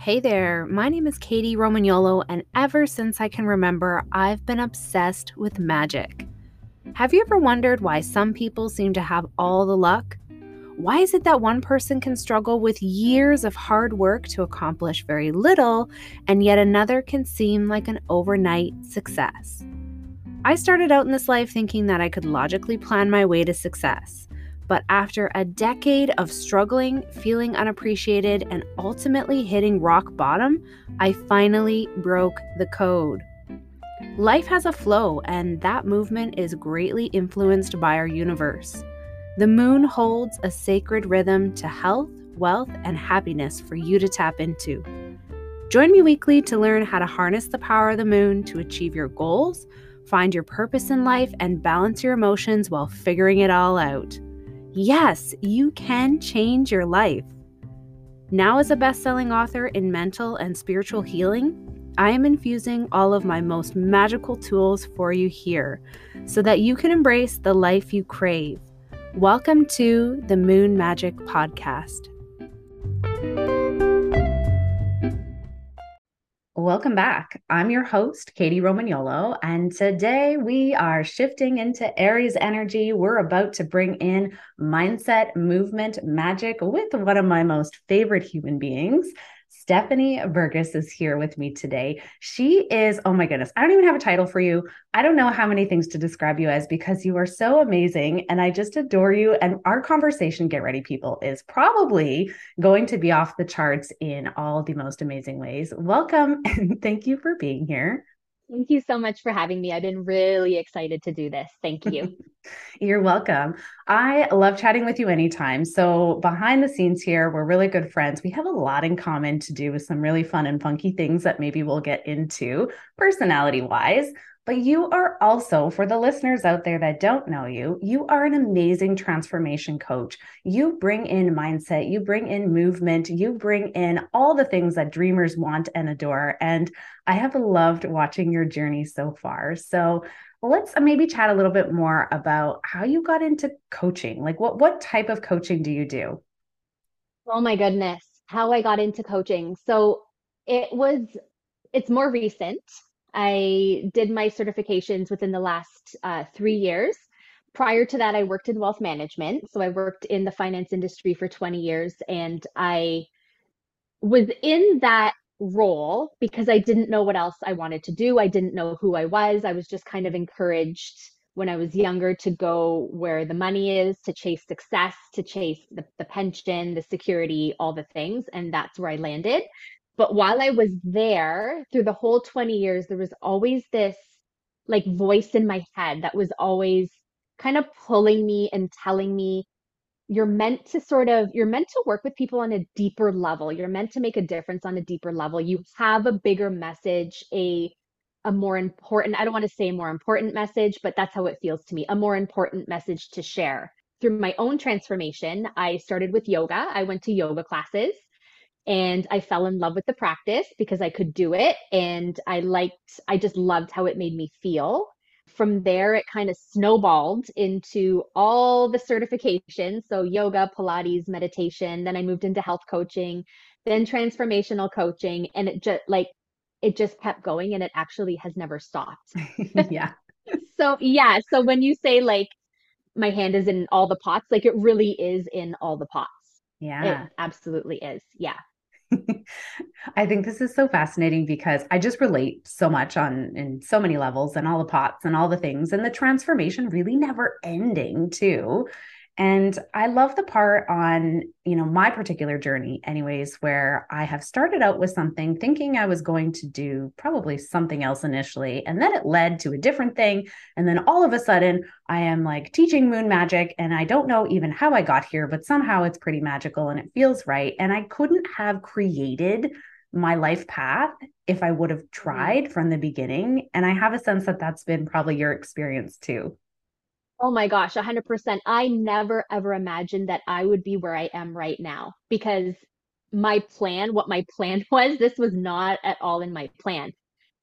Hey there, my name is Kady Romagnuolo, and ever since I can remember, I've been obsessed with magic. Have you ever wondered why some people seem to have all the luck? Why is it that one person can struggle with years of hard work to accomplish very little, and yet another can seem like an overnight success? I started out in this life thinking that I could logically plan my way to success. But after a decade of struggling, feeling unappreciated, and ultimately hitting rock bottom, I finally broke the code. Life has a flow, and that movement is greatly influenced by our universe. The moon holds a sacred rhythm to health, wealth, and happiness for you to tap into. Join me weekly to learn how to harness the power of the moon to achieve your goals, find your purpose in life, and balance your emotions while figuring it all out. Yes, you can change your life. Now, as a best selling author in mental and spiritual healing, I am infusing all of my most magical tools for you here so that you can embrace the life you crave. Welcome to the Moon Magic Podcast. Welcome back. I'm your host, Kady Romagnuolo, and today we are shifting into Aries energy. We're about to bring in mindset, movement, magic with one of my most favorite human beings, Stephanie Burgess is here with me today. She is, oh my goodness, I don't even have a title for you. I don't know how many things to describe you as because you are so amazing and I just adore you. And our conversation, get ready, people, is probably going to be off the charts in all the most amazing ways. Welcome and thank you for being here. Thank you so much for having me. I've been really excited to do this. Thank you. You're welcome. I love chatting with you anytime. So, behind the scenes here, we're really good friends. We have a lot in common to do with some really fun and funky things that maybe we'll get into personality wise. But you are also, for the listeners out there that don't know you, you are an amazing transformation coach. You bring in mindset, you bring in movement, you bring in all the things that dreamers want and adore. And I have loved watching your journey so far. So let's uh, maybe chat a little bit more about how you got into coaching. Like what what type of coaching do you do? Oh my goodness, how I got into coaching. So it was it's more recent. I did my certifications within the last uh, three years. Prior to that, I worked in wealth management. So I worked in the finance industry for 20 years and I was in that role because I didn't know what else I wanted to do. I didn't know who I was. I was just kind of encouraged when I was younger to go where the money is, to chase success, to chase the, the pension, the security, all the things. And that's where I landed. But while I was there through the whole 20 years, there was always this like voice in my head that was always kind of pulling me and telling me you're meant to sort of you're meant to work with people on a deeper level. You're meant to make a difference on a deeper level. You have a bigger message a a more important i don't want to say more important message but that's how it feels to me a more important message to share. Through my own transformation i started with yoga. I went to yoga classes and I fell in love with the practice because I could do it and I liked I just loved how it made me feel. From there it kind of snowballed into all the certifications, so yoga, pilates, meditation, then I moved into health coaching, then transformational coaching and it just like it just kept going and it actually has never stopped. yeah. so yeah, so when you say like my hand is in all the pots, like it really is in all the pots. Yeah. It absolutely is. Yeah. I think this is so fascinating because I just relate so much on in so many levels and all the pots and all the things and the transformation really never ending too. And I love the part on, you know, my particular journey, anyways, where I have started out with something thinking I was going to do probably something else initially. And then it led to a different thing. And then all of a sudden, I am like teaching moon magic. And I don't know even how I got here, but somehow it's pretty magical and it feels right. And I couldn't have created my life path if I would have mm-hmm. tried from the beginning. And I have a sense that that's been probably your experience too. Oh my gosh, 100%. I never ever imagined that I would be where I am right now because my plan, what my plan was, this was not at all in my plan.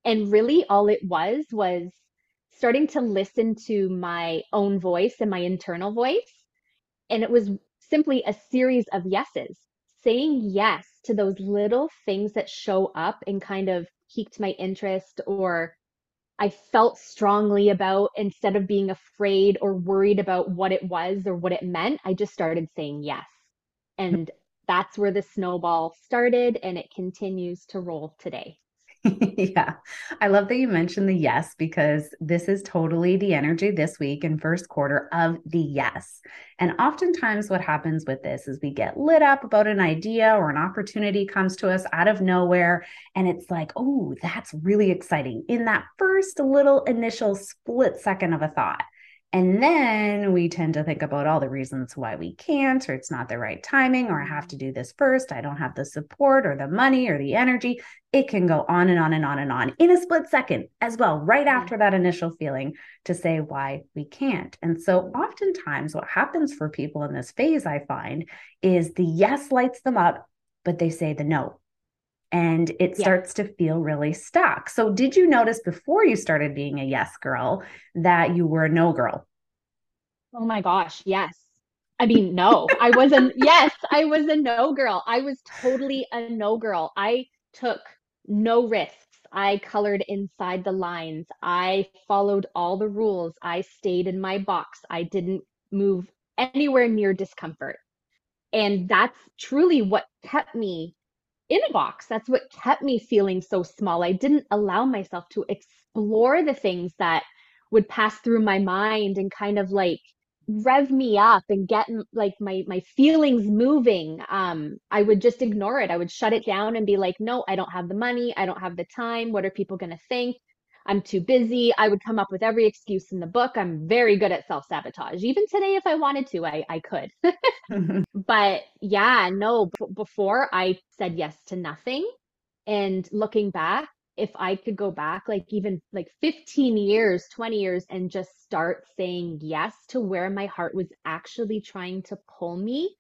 And really, all it was was starting to listen to my own voice and my internal voice. And it was simply a series of yeses, saying yes to those little things that show up and kind of piqued my interest or I felt strongly about instead of being afraid or worried about what it was or what it meant, I just started saying yes. And that's where the snowball started and it continues to roll today. yeah. I love that you mentioned the yes because this is totally the energy this week in first quarter of the yes. And oftentimes what happens with this is we get lit up about an idea or an opportunity comes to us out of nowhere and it's like, "Oh, that's really exciting." In that first little initial split second of a thought. And then we tend to think about all the reasons why we can't, or it's not the right timing, or I have to do this first. I don't have the support, or the money, or the energy. It can go on and on and on and on in a split second as well, right after that initial feeling to say why we can't. And so, oftentimes, what happens for people in this phase, I find, is the yes lights them up, but they say the no and it yeah. starts to feel really stuck. So, did you notice before you started being a yes girl that you were a no girl? Oh my gosh, yes. I mean, no, I wasn't. yes, I was a no girl. I was totally a no girl. I took no risks. I colored inside the lines. I followed all the rules. I stayed in my box. I didn't move anywhere near discomfort. And that's truly what kept me in a box. That's what kept me feeling so small. I didn't allow myself to explore the things that would pass through my mind and kind of like rev me up and get like my my feelings moving. Um i would just ignore it. I would shut it down and be like no i don't have the money. I don't have the time. What are people going to think I'm too busy. I would come up with every excuse in the book. I'm very good at self sabotage. Even today, if I wanted to, I, I could. but yeah, no, b- before I said yes to nothing. And looking back, if I could go back, like even like 15 years, 20 years, and just start saying yes to where my heart was actually trying to pull me,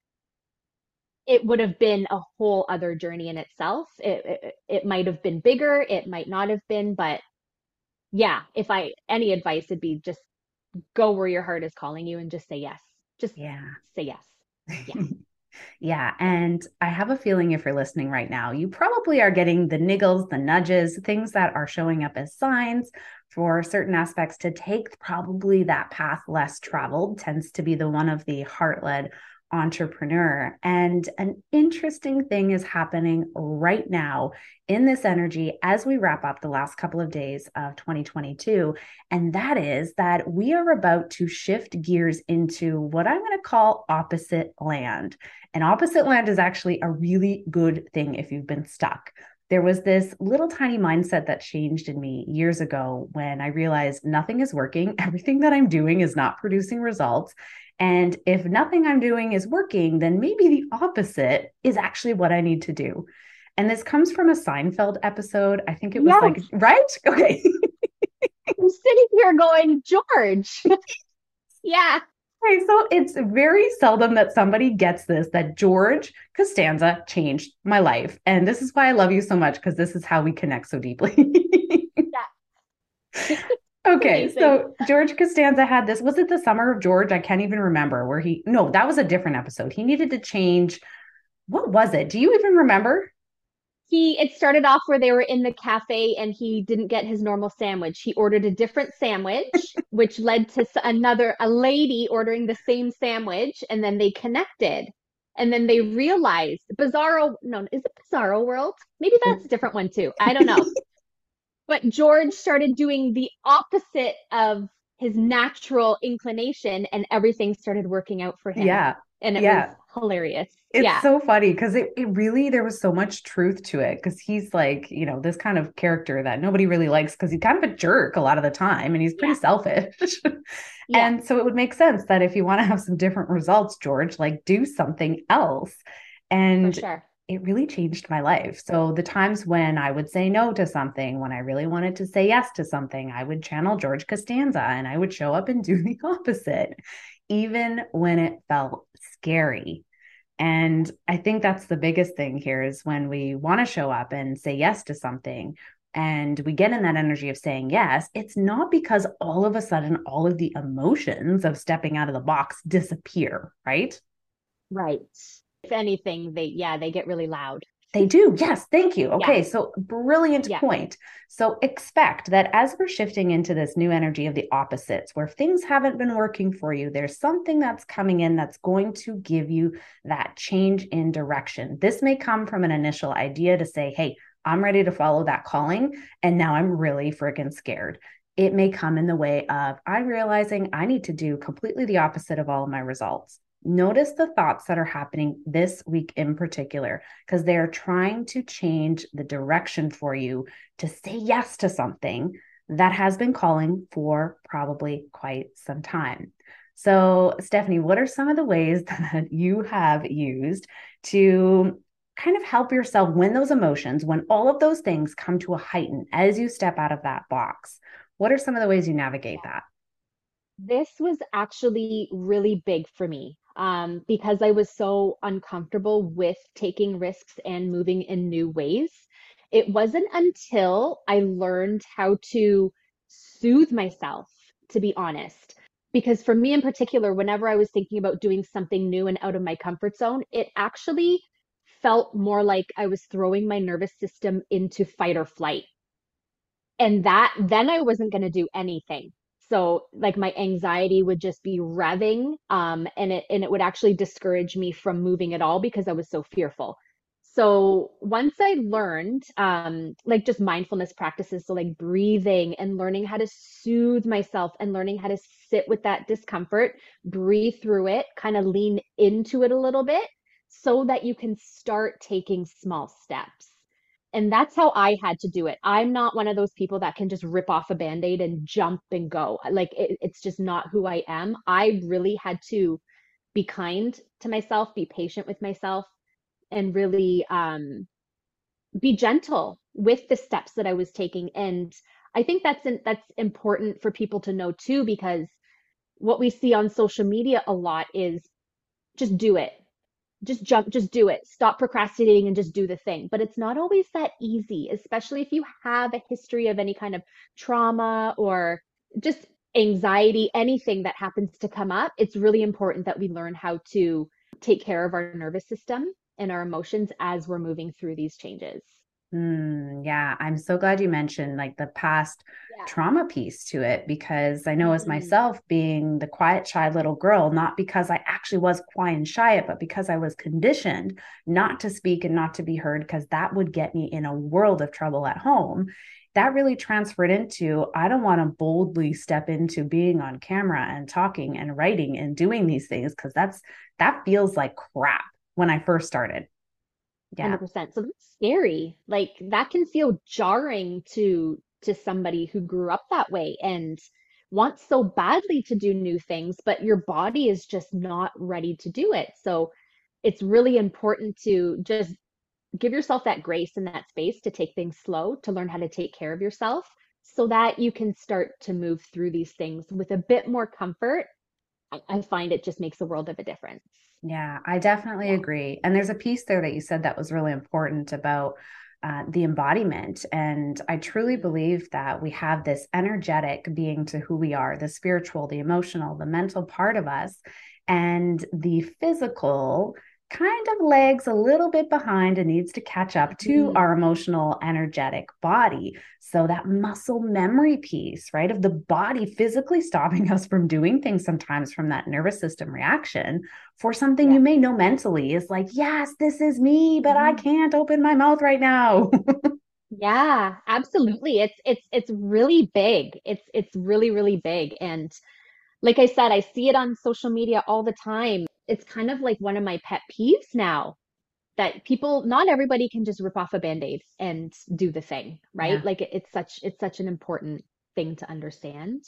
it would have been a whole other journey in itself. It, it, it might have been bigger, it might not have been, but yeah, if I any advice would be just go where your heart is calling you and just say yes. Just yeah. say yes. Yeah. yeah. And I have a feeling if you're listening right now, you probably are getting the niggles, the nudges, things that are showing up as signs for certain aspects to take probably that path less traveled tends to be the one of the heart led entrepreneur. And an interesting thing is happening right now in this energy as we wrap up the last couple of days of 2022. And that is that we are about to shift gears into what I'm going to call opposite land. And opposite land is actually a really good thing if you've been stuck there was this little tiny mindset that changed in me years ago when I realized nothing is working. Everything that I'm doing is not producing results. And if nothing I'm doing is working, then maybe the opposite is actually what I need to do. And this comes from a Seinfeld episode. I think it was yes. like, right? Okay. I'm sitting here going, George. yeah. Okay, so it's very seldom that somebody gets this that George Costanza changed my life. And this is why I love you so much because this is how we connect so deeply. yeah. Okay, Amazing. so George Costanza had this. Was it the summer of George? I can't even remember where he. No, that was a different episode. He needed to change. What was it? Do you even remember? He. It started off where they were in the cafe and he didn't get his normal sandwich. He ordered a different sandwich, which led to another a lady ordering the same sandwich, and then they connected. And then they realized Bizarro. No, is it Bizarro World? Maybe that's a different one too. I don't know. But George started doing the opposite of his natural inclination and everything started working out for him. Yeah. And it yeah. was hilarious. It's yeah. so funny because it, it really there was so much truth to it because he's like, you know, this kind of character that nobody really likes because he's kind of a jerk a lot of the time and he's pretty yeah. selfish. And so it would make sense that if you want to have some different results, George, like do something else. And sure it really changed my life. So the times when I would say no to something, when I really wanted to say yes to something, I would channel George Costanza and I would show up and do the opposite, even when it felt scary. And I think that's the biggest thing here is when we want to show up and say yes to something and we get in that energy of saying yes, it's not because all of a sudden all of the emotions of stepping out of the box disappear, right? Right if anything, they yeah, they get really loud. They do. Yes. Thank you. Okay. Yeah. So, brilliant yeah. point. So, expect that as we're shifting into this new energy of the opposites, where things haven't been working for you, there's something that's coming in that's going to give you that change in direction. This may come from an initial idea to say, hey, I'm ready to follow that calling. And now I'm really freaking scared. It may come in the way of I'm realizing I need to do completely the opposite of all of my results. Notice the thoughts that are happening this week in particular, because they are trying to change the direction for you to say yes to something that has been calling for probably quite some time. So, Stephanie, what are some of the ways that you have used to kind of help yourself win those emotions when all of those things come to a heighten as you step out of that box? What are some of the ways you navigate that? This was actually really big for me um, because I was so uncomfortable with taking risks and moving in new ways. It wasn't until I learned how to soothe myself, to be honest. Because for me in particular, whenever I was thinking about doing something new and out of my comfort zone, it actually felt more like I was throwing my nervous system into fight or flight. And that, then I wasn't going to do anything so like my anxiety would just be revving um, and it and it would actually discourage me from moving at all because i was so fearful. So once i learned um, like just mindfulness practices so like breathing and learning how to soothe myself and learning how to sit with that discomfort breathe through it kind of lean into it a little bit so that you can start taking small steps and that's how I had to do it. I'm not one of those people that can just rip off a band aid and jump and go. Like it, it's just not who I am. I really had to be kind to myself, be patient with myself, and really um, be gentle with the steps that I was taking. And I think that's in, that's important for people to know too, because what we see on social media a lot is just do it just jump just do it. Stop procrastinating and just do the thing. But it's not always that easy especially if you have a history of any kind of trauma or just anxiety anything that happens to come up. It's really important that we learn how to take care of our nervous system and our emotions as we're moving through these changes Mm, yeah, I'm so glad you mentioned like the past yeah. trauma piece to it because I know mm-hmm. as myself being the quiet, shy little girl, not because I actually was quiet and shy, but because I was conditioned not to speak and not to be heard because that would get me in a world of trouble at home. That really transferred into I don't want to boldly step into being on camera and talking and writing and doing these things because that's that feels like crap when I first started yeah. 100%. So that's scary. Like that can feel jarring to to somebody who grew up that way and wants so badly to do new things, but your body is just not ready to do it. So it's really important to just give yourself that grace and that space to take things slow, to learn how to take care of yourself so that you can start to move through these things with a bit more comfort. I, I find it just makes a world of a difference. Yeah, I definitely agree. And there's a piece there that you said that was really important about uh, the embodiment. And I truly believe that we have this energetic being to who we are the spiritual, the emotional, the mental part of us. And the physical kind of lags a little bit behind and needs to catch up to mm. our emotional, energetic body. So, that muscle memory piece, right, of the body physically stopping us from doing things sometimes from that nervous system reaction for something yeah. you may know mentally is like, yes, this is me, but mm. I mm-hmm. can't open my mouth right now. yeah, absolutely. It's it's it's really big. It's it's really really big and like I said, I see it on social media all the time it's kind of like one of my pet peeves now that people not everybody can just rip off a band-aid and do the thing right yeah. like it, it's such it's such an important thing to understand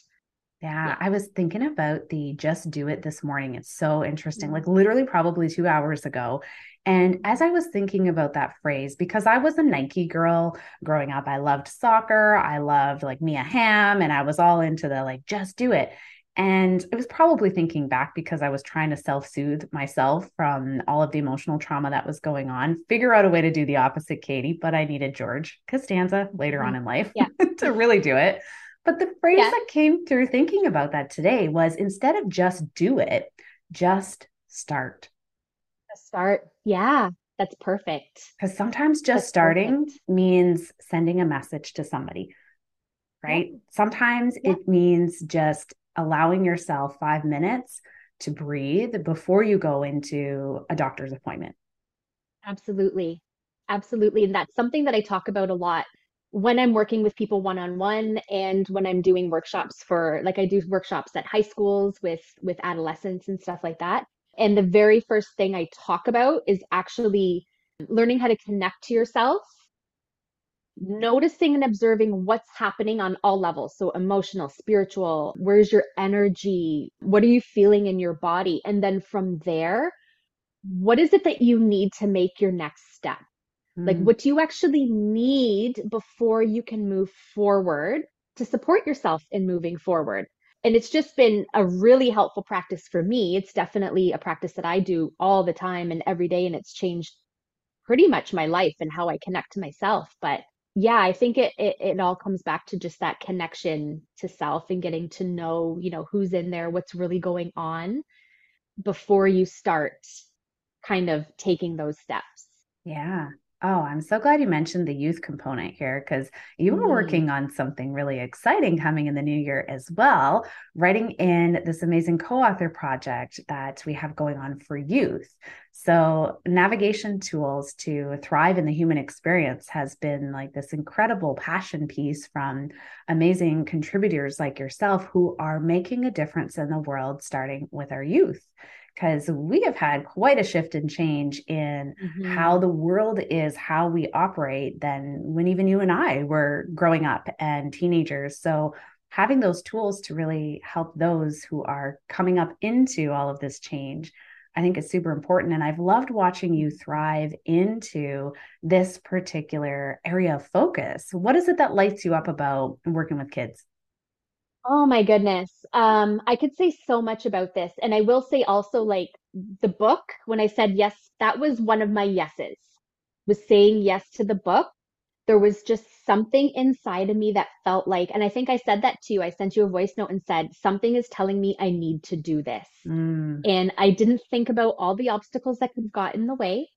yeah, yeah, I was thinking about the just do it this morning. It's so interesting, like mm-hmm. literally probably two hours ago. And as I was thinking about that phrase, because I was a Nike girl growing up, I loved soccer, I loved like Mia Hamm, and I was all into the like just do it. And I was probably thinking back because I was trying to self soothe myself from all of the emotional trauma that was going on, figure out a way to do the opposite, Kady. But I needed George Costanza later on mm-hmm. in life yeah. to really do it. But the phrase yeah. that came through thinking about that today was instead of just do it, just start. Start. Yeah. that's perfect. Because sometimes just that's starting perfect. means sending a message to somebody, right? Yeah. Sometimes it means just allowing yourself five minutes to breathe before you go into a doctor's appointment. Absolutely. Absolutely. And that's something that I talk about a lot when I'm working with people one on one and when I'm doing workshops for like I do workshops at high schools with with adolescents and stuff like that. And the very first thing I talk about is actually learning how to connect to yourself, noticing and observing what's happening on all levels. So, emotional, spiritual, where's your energy? What are you feeling in your body? And then from there, what is it that you need to make your next step? Like, mm. what do you actually need before you can move forward to support yourself in moving forward? And it's just been a really helpful practice for me. It's definitely a practice that I do all the time and every day, and it's changed pretty much my life and how I connect to myself. But yeah, I think it, it it all comes back to just that connection to self and getting to know, you know, who's in there, what's really going on before you start kind of taking those steps. Yeah. Oh, I'm so glad you mentioned the youth component here because you were mm. working on something really exciting coming in the new year as well, writing in this amazing co author project that we have going on for youth. So, navigation tools to thrive in the human experience has been like this incredible passion piece from amazing contributors like yourself who are making a difference in the world, starting with our youth because we have had quite a shift and change in mm-hmm. how the world is, how we operate than when even you and I were growing up and teenagers. So, having those tools to really help those who are coming up into all of this change, I think is super important. And I've loved watching you thrive into this particular area of focus. What is it that lights you up about working with kids? Oh my goodness. Um, I could say so much about this. And I will say also, like the book, when I said yes, that was one of my yeses, was saying yes to the book. There was just something inside of me that felt like, and I think I said that to you. I sent you a voice note and said, something is telling me I need to do this. Mm. And I didn't think about all the obstacles that could have got in the way.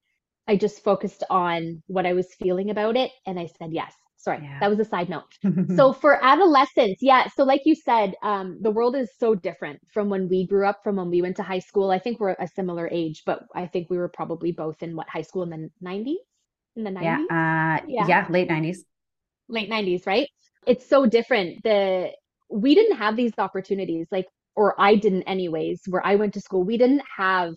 I just focused on what I was feeling about it. And I said, yes, sorry yeah. that was a side note. So for adolescents yeah so like you said um, the world is so different from when we grew up from when we went to high school. I think we're a similar age but i think we were probably both in what high school in the 90s in the 90s yeah uh, yeah. yeah late 90s late 90s right? It's so different. The we didn't have these opportunities like or i didn't anyways where i went to school we didn't have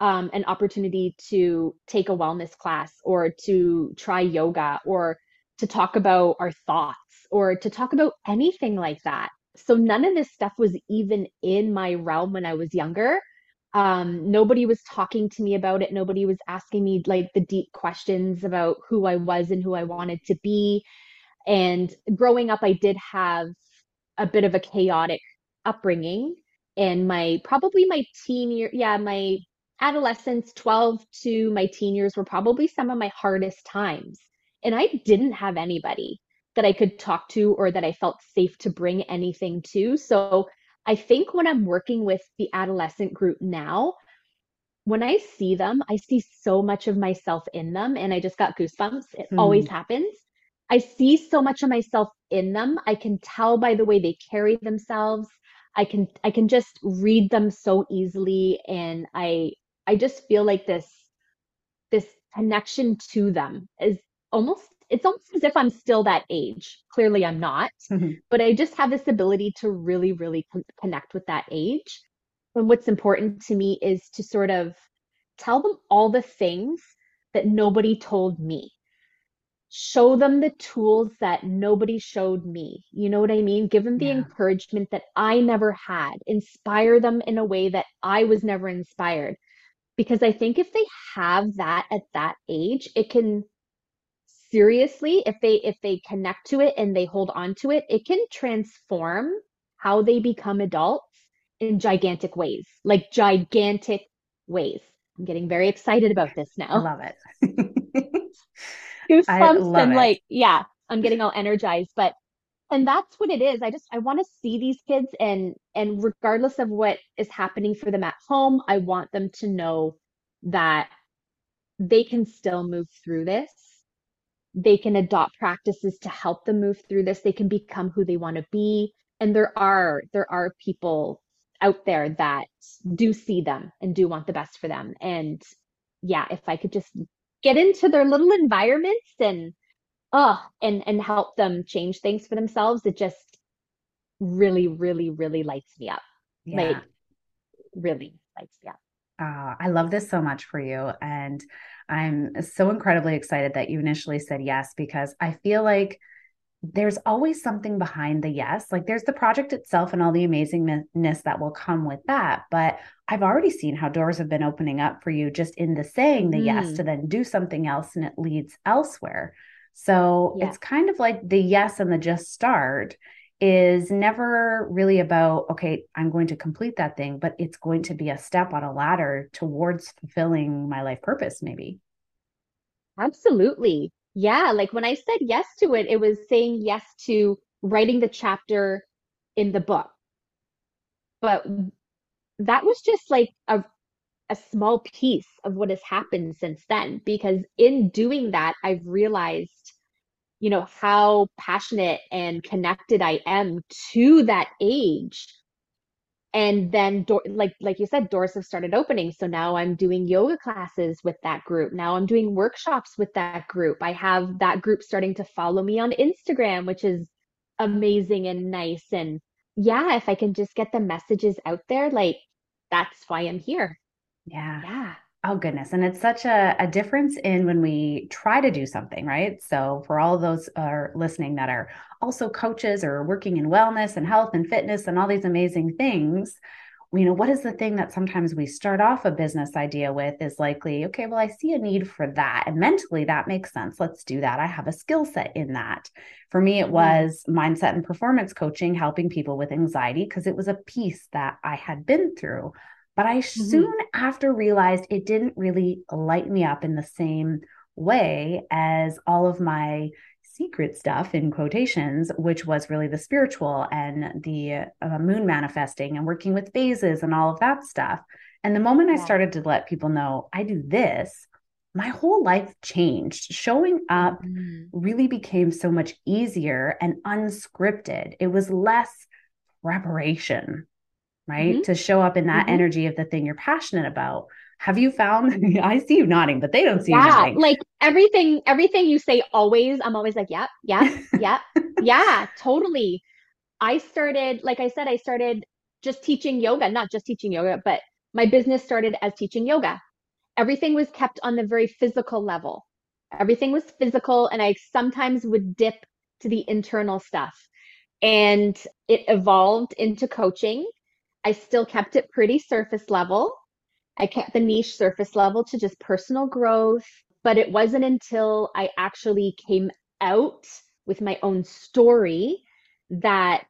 um, an opportunity to take a wellness class or to try yoga or to talk about our thoughts or to talk about anything like that. So none of this stuff was even in my realm when I was younger. Um, nobody was talking to me about it. Nobody was asking me like the deep questions about who I was and who I wanted to be. And growing up, I did have a bit of a chaotic upbringing. And my probably my teen year, yeah, my adolescence, 12 to my teen years were probably some of my hardest times and I didn't have anybody that I could talk to or that I felt safe to bring anything to. So I think when I'm working with the adolescent group now, when I see them, I see so much of myself in them. And I just got goosebumps. It mm. always happens. I see so much of myself in them. I can tell by the way they carry themselves. I can I can just read them so easily and I I just feel like this this connection to them is almost it's almost as if I'm still that age. Clearly, I'm not, mm-hmm. but I just have this ability to really, really con- connect with that age. And what's important to me is to sort of tell them all the things that nobody told me. Show them the tools that nobody showed me. You know what I mean? Give them the yeah. encouragement that I never had. Inspire them in a way that I was never inspired. Because I think if they have that at that age, it can seriously if they if they connect to it and they hold on to it it can transform how they become adults in gigantic ways like gigantic ways i'm getting very excited about this now i love it goosebumps and it. like yeah i'm getting all energized but and that's what it is i just i want to see these kids and and regardless of what is happening for them at home i want them to know that they can still move through this. They can adopt practices to help them move through this. They can become who they want to be. And there are there are people out there that do see them and do want the best for them. And yeah, if I could just get into their little environments and oh and and help them change things for themselves, it just really, really, really lights me up. Yeah. Like really lights me up. Oh, I love this so much for you. And I'm so incredibly excited that you initially said yes, because I feel like there's always something behind the yes. Like there's the project itself and all the amazingness that will come with that. But I've already seen how doors have been opening up for you just in the saying the mm. yes to then do something else and it leads elsewhere. So yeah. it's kind of like the yes and the just start is never really about, okay, I'm going to complete that thing, but it's going to be a step on a ladder towards fulfilling my life purpose, maybe. Absolutely. Yeah. Like when I said yes to it, it was saying yes to writing the chapter in the book. But that was just like a, a small piece of what has happened since then, because in doing that, I've realized you know how passionate and connected i am to that age. And then door, like like you said doors have started opening. So now i'm doing yoga classes with that group. Now i'm doing workshops with that group. I have that group starting to follow me on instagram which is amazing and nice. And yeah if i can just get the messages out there like that's why i'm here. Yeah. Yeah Oh, goodness. And it's such a, a difference in when we try to do something, right? So, for all those are listening that are also coaches or working in wellness and health and fitness and all these amazing things, you know, what is the thing that sometimes we start off a business idea with is likely, okay, well, I see a need for that. And mentally, that makes sense. Let's do that. I have a skill set in that. For me, it mm-hmm. was mindset and performance coaching, helping people with anxiety, because it was a piece that I had been through. But I mm-hmm. soon after realized it didn't really light me up in the same way as all of my secret stuff in quotations, which was really the spiritual and the uh, moon manifesting and working with phases and all of that stuff. And the moment yeah. I started to let people know I do this, my whole life changed. Showing up mm. really became so much easier and unscripted. It was less preparation right? Mm-hmm. To show up in that mm-hmm. energy of the thing you're passionate about. Have you found I see you nodding, but they don't see yeah, you nodding. Like everything, everything you say always, I'm always like, yep, yep, yep, yeah, totally. I started, like I said, I started just teaching yoga, not just teaching yoga, but my business started as teaching yoga. Everything was kept on the very physical level. Everything was physical, and I sometimes would dip to the internal stuff. And it evolved into coaching I still kept it pretty surface level. I kept the niche surface level to just personal growth. But it wasn't until I actually came out with my own story that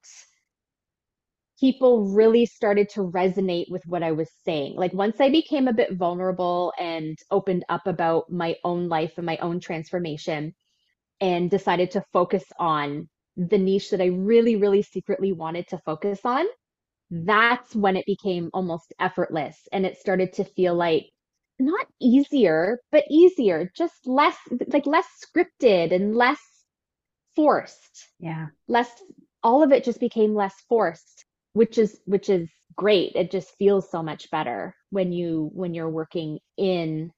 people really started to resonate with what I was saying. Like once I became a bit vulnerable and opened up about my own life and my own transformation and decided to focus on the niche that I really, really secretly wanted to focus on, that's when it became almost effortless and it started to feel like not easier, but easier, just less like less scripted and less forced. Yeah. Less all of it just became less forced, which is which is great. It just feels so much better when you when you're working in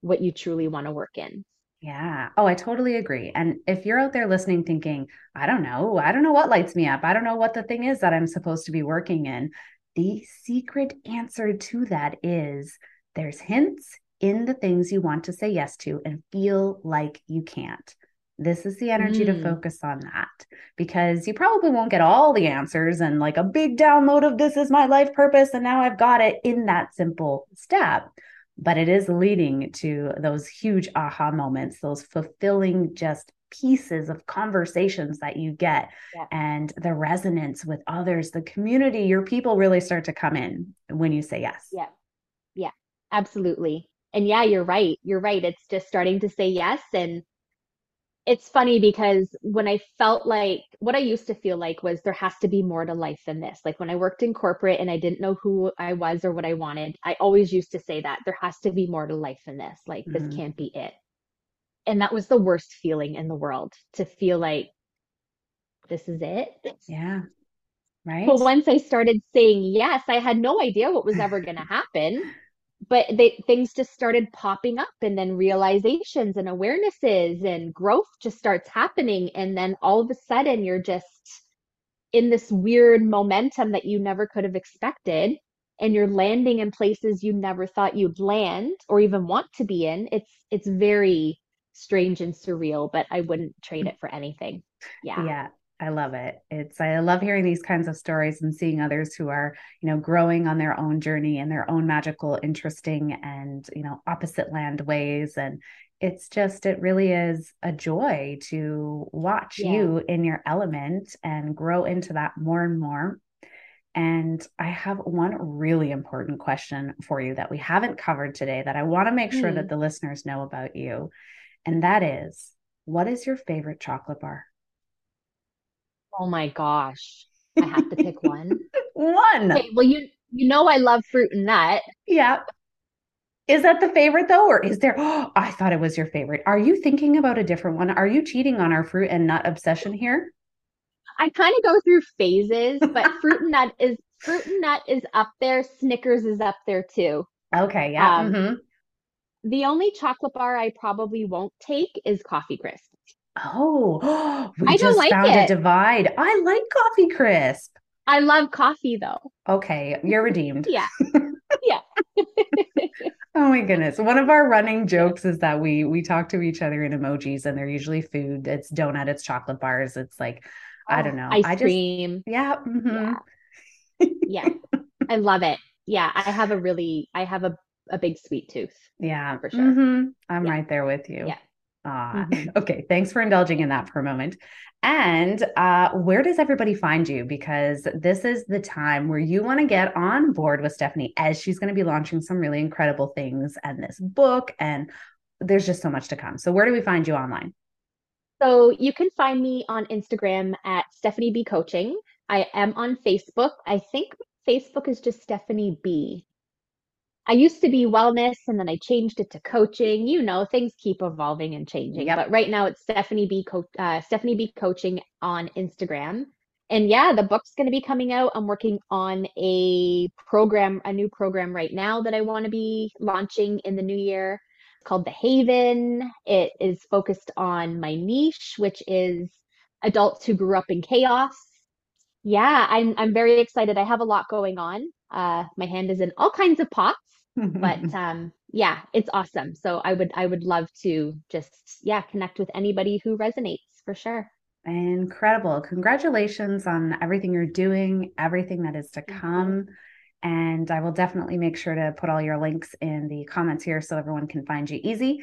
what you truly want to work in. Yeah. Oh, I totally agree. And if you're out there listening thinking, I don't know, I don't know what lights me up, I don't know what the thing is that I'm supposed to be working in, the secret answer to that is there's hints in the things you want to say yes to and feel like you can't. This is the energy mm. to focus on that because you probably won't get all the answers and like a big download of this is my life purpose and now I've got it in that simple step but it is leading to those huge aha moments, those fulfilling just pieces of conversations that you get yeah. and the resonance with others, the community, your people really start to come in when you say yes. Yeah. Yeah, absolutely. And yeah, you're right. You're right. It's just starting to say yes and it's funny because when I felt like what I used to feel like was there has to be more to life than this. Like when I worked in corporate and I didn't know who I was or what I wanted, I always used to say that there has to be more to life than this. Like mm-hmm. this can't be it. And that was the worst feeling in the world to feel like this is it. Yeah. Right. But once I started saying yes, I had no idea what was ever going to happen but they, things just started popping up and then realizations and awarenesses and growth just starts happening. And then all of a sudden you're just in this weird momentum that you never could have expected and you're landing in places you never thought you'd land or even want to be in. It's it's very strange and surreal but i wouldn't trade it for anything. Yeah. Yeah I love it. It's I love hearing these kinds of stories and seeing others who are, you know, growing on their own journey in their own magical, interesting and, you know, opposite land ways and it's just it really is a joy to watch yeah. you in your element and grow into that more and more. And I have one really important question for you that we haven't covered today that I want to make sure that hmm. the listeners know about you. And that is, what is your favorite chocolate bar? Oh my gosh. I have to pick one. one. Okay, well you you know I love fruit and nut. Yeah. Is that the favorite though, or is there? Oh, I thought it was your favorite. Are you thinking about a different one? Are you cheating on our fruit and nut obsession here? I kind of go through phases, but fruit and nut is fruit and nut is up there. Snickers is up there too. Okay, yeah. Um, mm-hmm. The only chocolate bar I probably won't take is Coffee Crisp. Oh, we I just like found it. a divide. I like Coffee Crisp. I love coffee though. Okay, you're redeemed. yeah. Yeah. oh my goodness. One of our running jokes is that we we talk to each other in emojis and they're usually food. It's donut, it's chocolate bars, it's like oh, I don't know. Ice I cream. Yeah. Mm-hmm. Yeah. yeah. I love it. Yeah, I have a really I have a a big sweet tooth. Yeah. For sure. Mm-hmm. I'm yeah. right there with you. Yeah. Uh, mm-hmm. Okay, thanks for indulging in that for a moment. And uh, where does everybody find you? Because this is the time where you want to get on board with Stephanie as she's going to be launching some really incredible things and this book, and there's just so much to come. So, where do we find you online? So, you can find me on Instagram at Stephanie B Coaching. I am on Facebook. I think Facebook is just Stephanie B. I used to be wellness and then I changed it to coaching. You know, things keep evolving and changing. But right now it's Stephanie B. Co- uh, Stephanie B. Coaching on Instagram. And yeah, the book's going to be coming out. I'm working on a program, a new program right now that I want to be launching in the new year it's called The Haven. It is focused on my niche, which is adults who grew up in chaos. Yeah, I'm I'm very excited. I have a lot going on. Uh, my hand is in all kinds of pots but um yeah it's awesome. So i would i would love to just yeah connect with anybody who resonates for sure. Incredible. Congratulations on everything you're doing everything that is to come. And i will definitely make sure to put all your links in the comments here so everyone can find you easy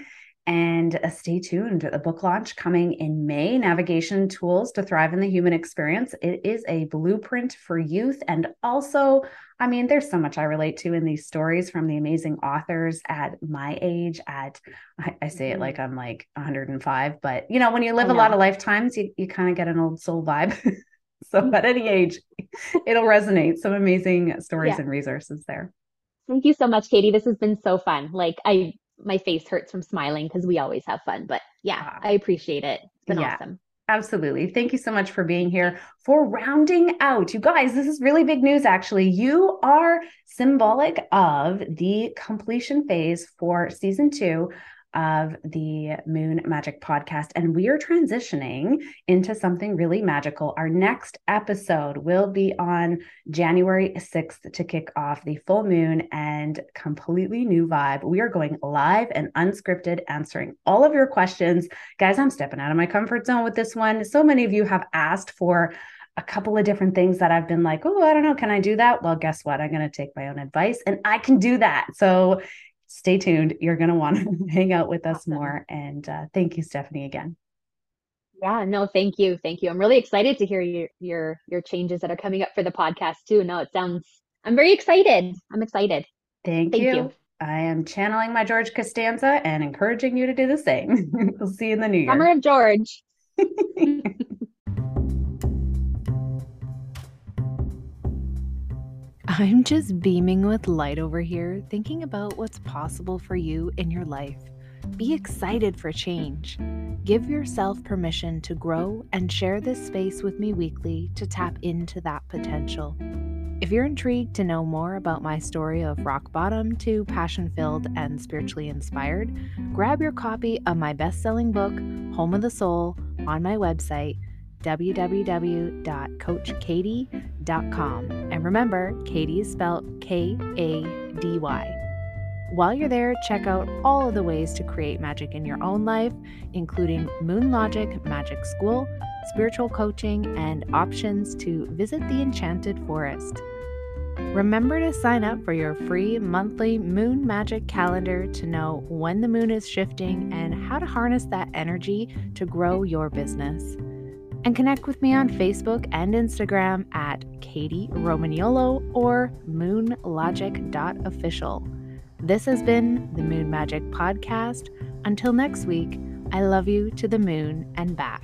and uh, stay tuned. The book launch coming in May Navigation Tools to Thrive in the Human Experience. It is a blueprint for youth. And also, I mean, there's so much I relate to in these stories from the amazing authors at my age. At, I, I say it mm-hmm. like I'm like 105, but you know, when you live a lot of lifetimes, you, you kind of get an old soul vibe. so at any age, it'll resonate. Some amazing stories yeah. and resources there. Thank you so much, Kady. This has been so fun. Like I my face hurts from smiling because we always have fun. But yeah, ah. I appreciate it. It's been yeah. awesome. Absolutely. Thank you so much for being here. For rounding out, you guys, this is really big news actually. You are symbolic of the completion phase for season two of the Moon Magic podcast, and we are transitioning into something really magical. Our next episode will be on January 6th to kick off the full moon and completely new vibe. We are going live and unscripted, answering all of your questions. Guys, I'm stepping out of my comfort zone with this one. So many of you have asked for a couple of different things that I've been like, oh, I don't know, can I do that? Well, guess what? I'm going to take my own advice and I can do that. So stay tuned. You're going to want to hang out with us awesome. more. And uh, thank you, Stephanie, again. Yeah, no, thank you. Thank you. I'm really excited to hear your your your changes that are coming up for the podcast too. No, it sounds I'm very excited. I'm excited. Thank, thank you. you. I am channeling my George Costanza and encouraging you to do the same. we'll see you in the new year. Summer of George. I'm just beaming with light over here, thinking about what's possible for you in your life. Be excited for change. Give yourself permission to grow and share this space with me weekly to tap into that potential. If you're intrigued to know more about my story of rock bottom to passion filled and spiritually inspired, grab your copy of my best selling book, Home of the Soul, on my website, www.coachkady.com. And remember, Kady is spelled K A D Y. While you're there, check out all of the ways to create magic in your own life, including Moonlogic Magic School, spiritual coaching, and options to visit the Enchanted Forest. Remember to sign up for your free monthly moon magic calendar to know when the moon is shifting and how to harness that energy to grow your business and connect with me on Facebook and Instagram at Kady Romagnuolo or moonlogic.official. This has been the Moon Magic Podcast. Until next week, I love you to the moon and back.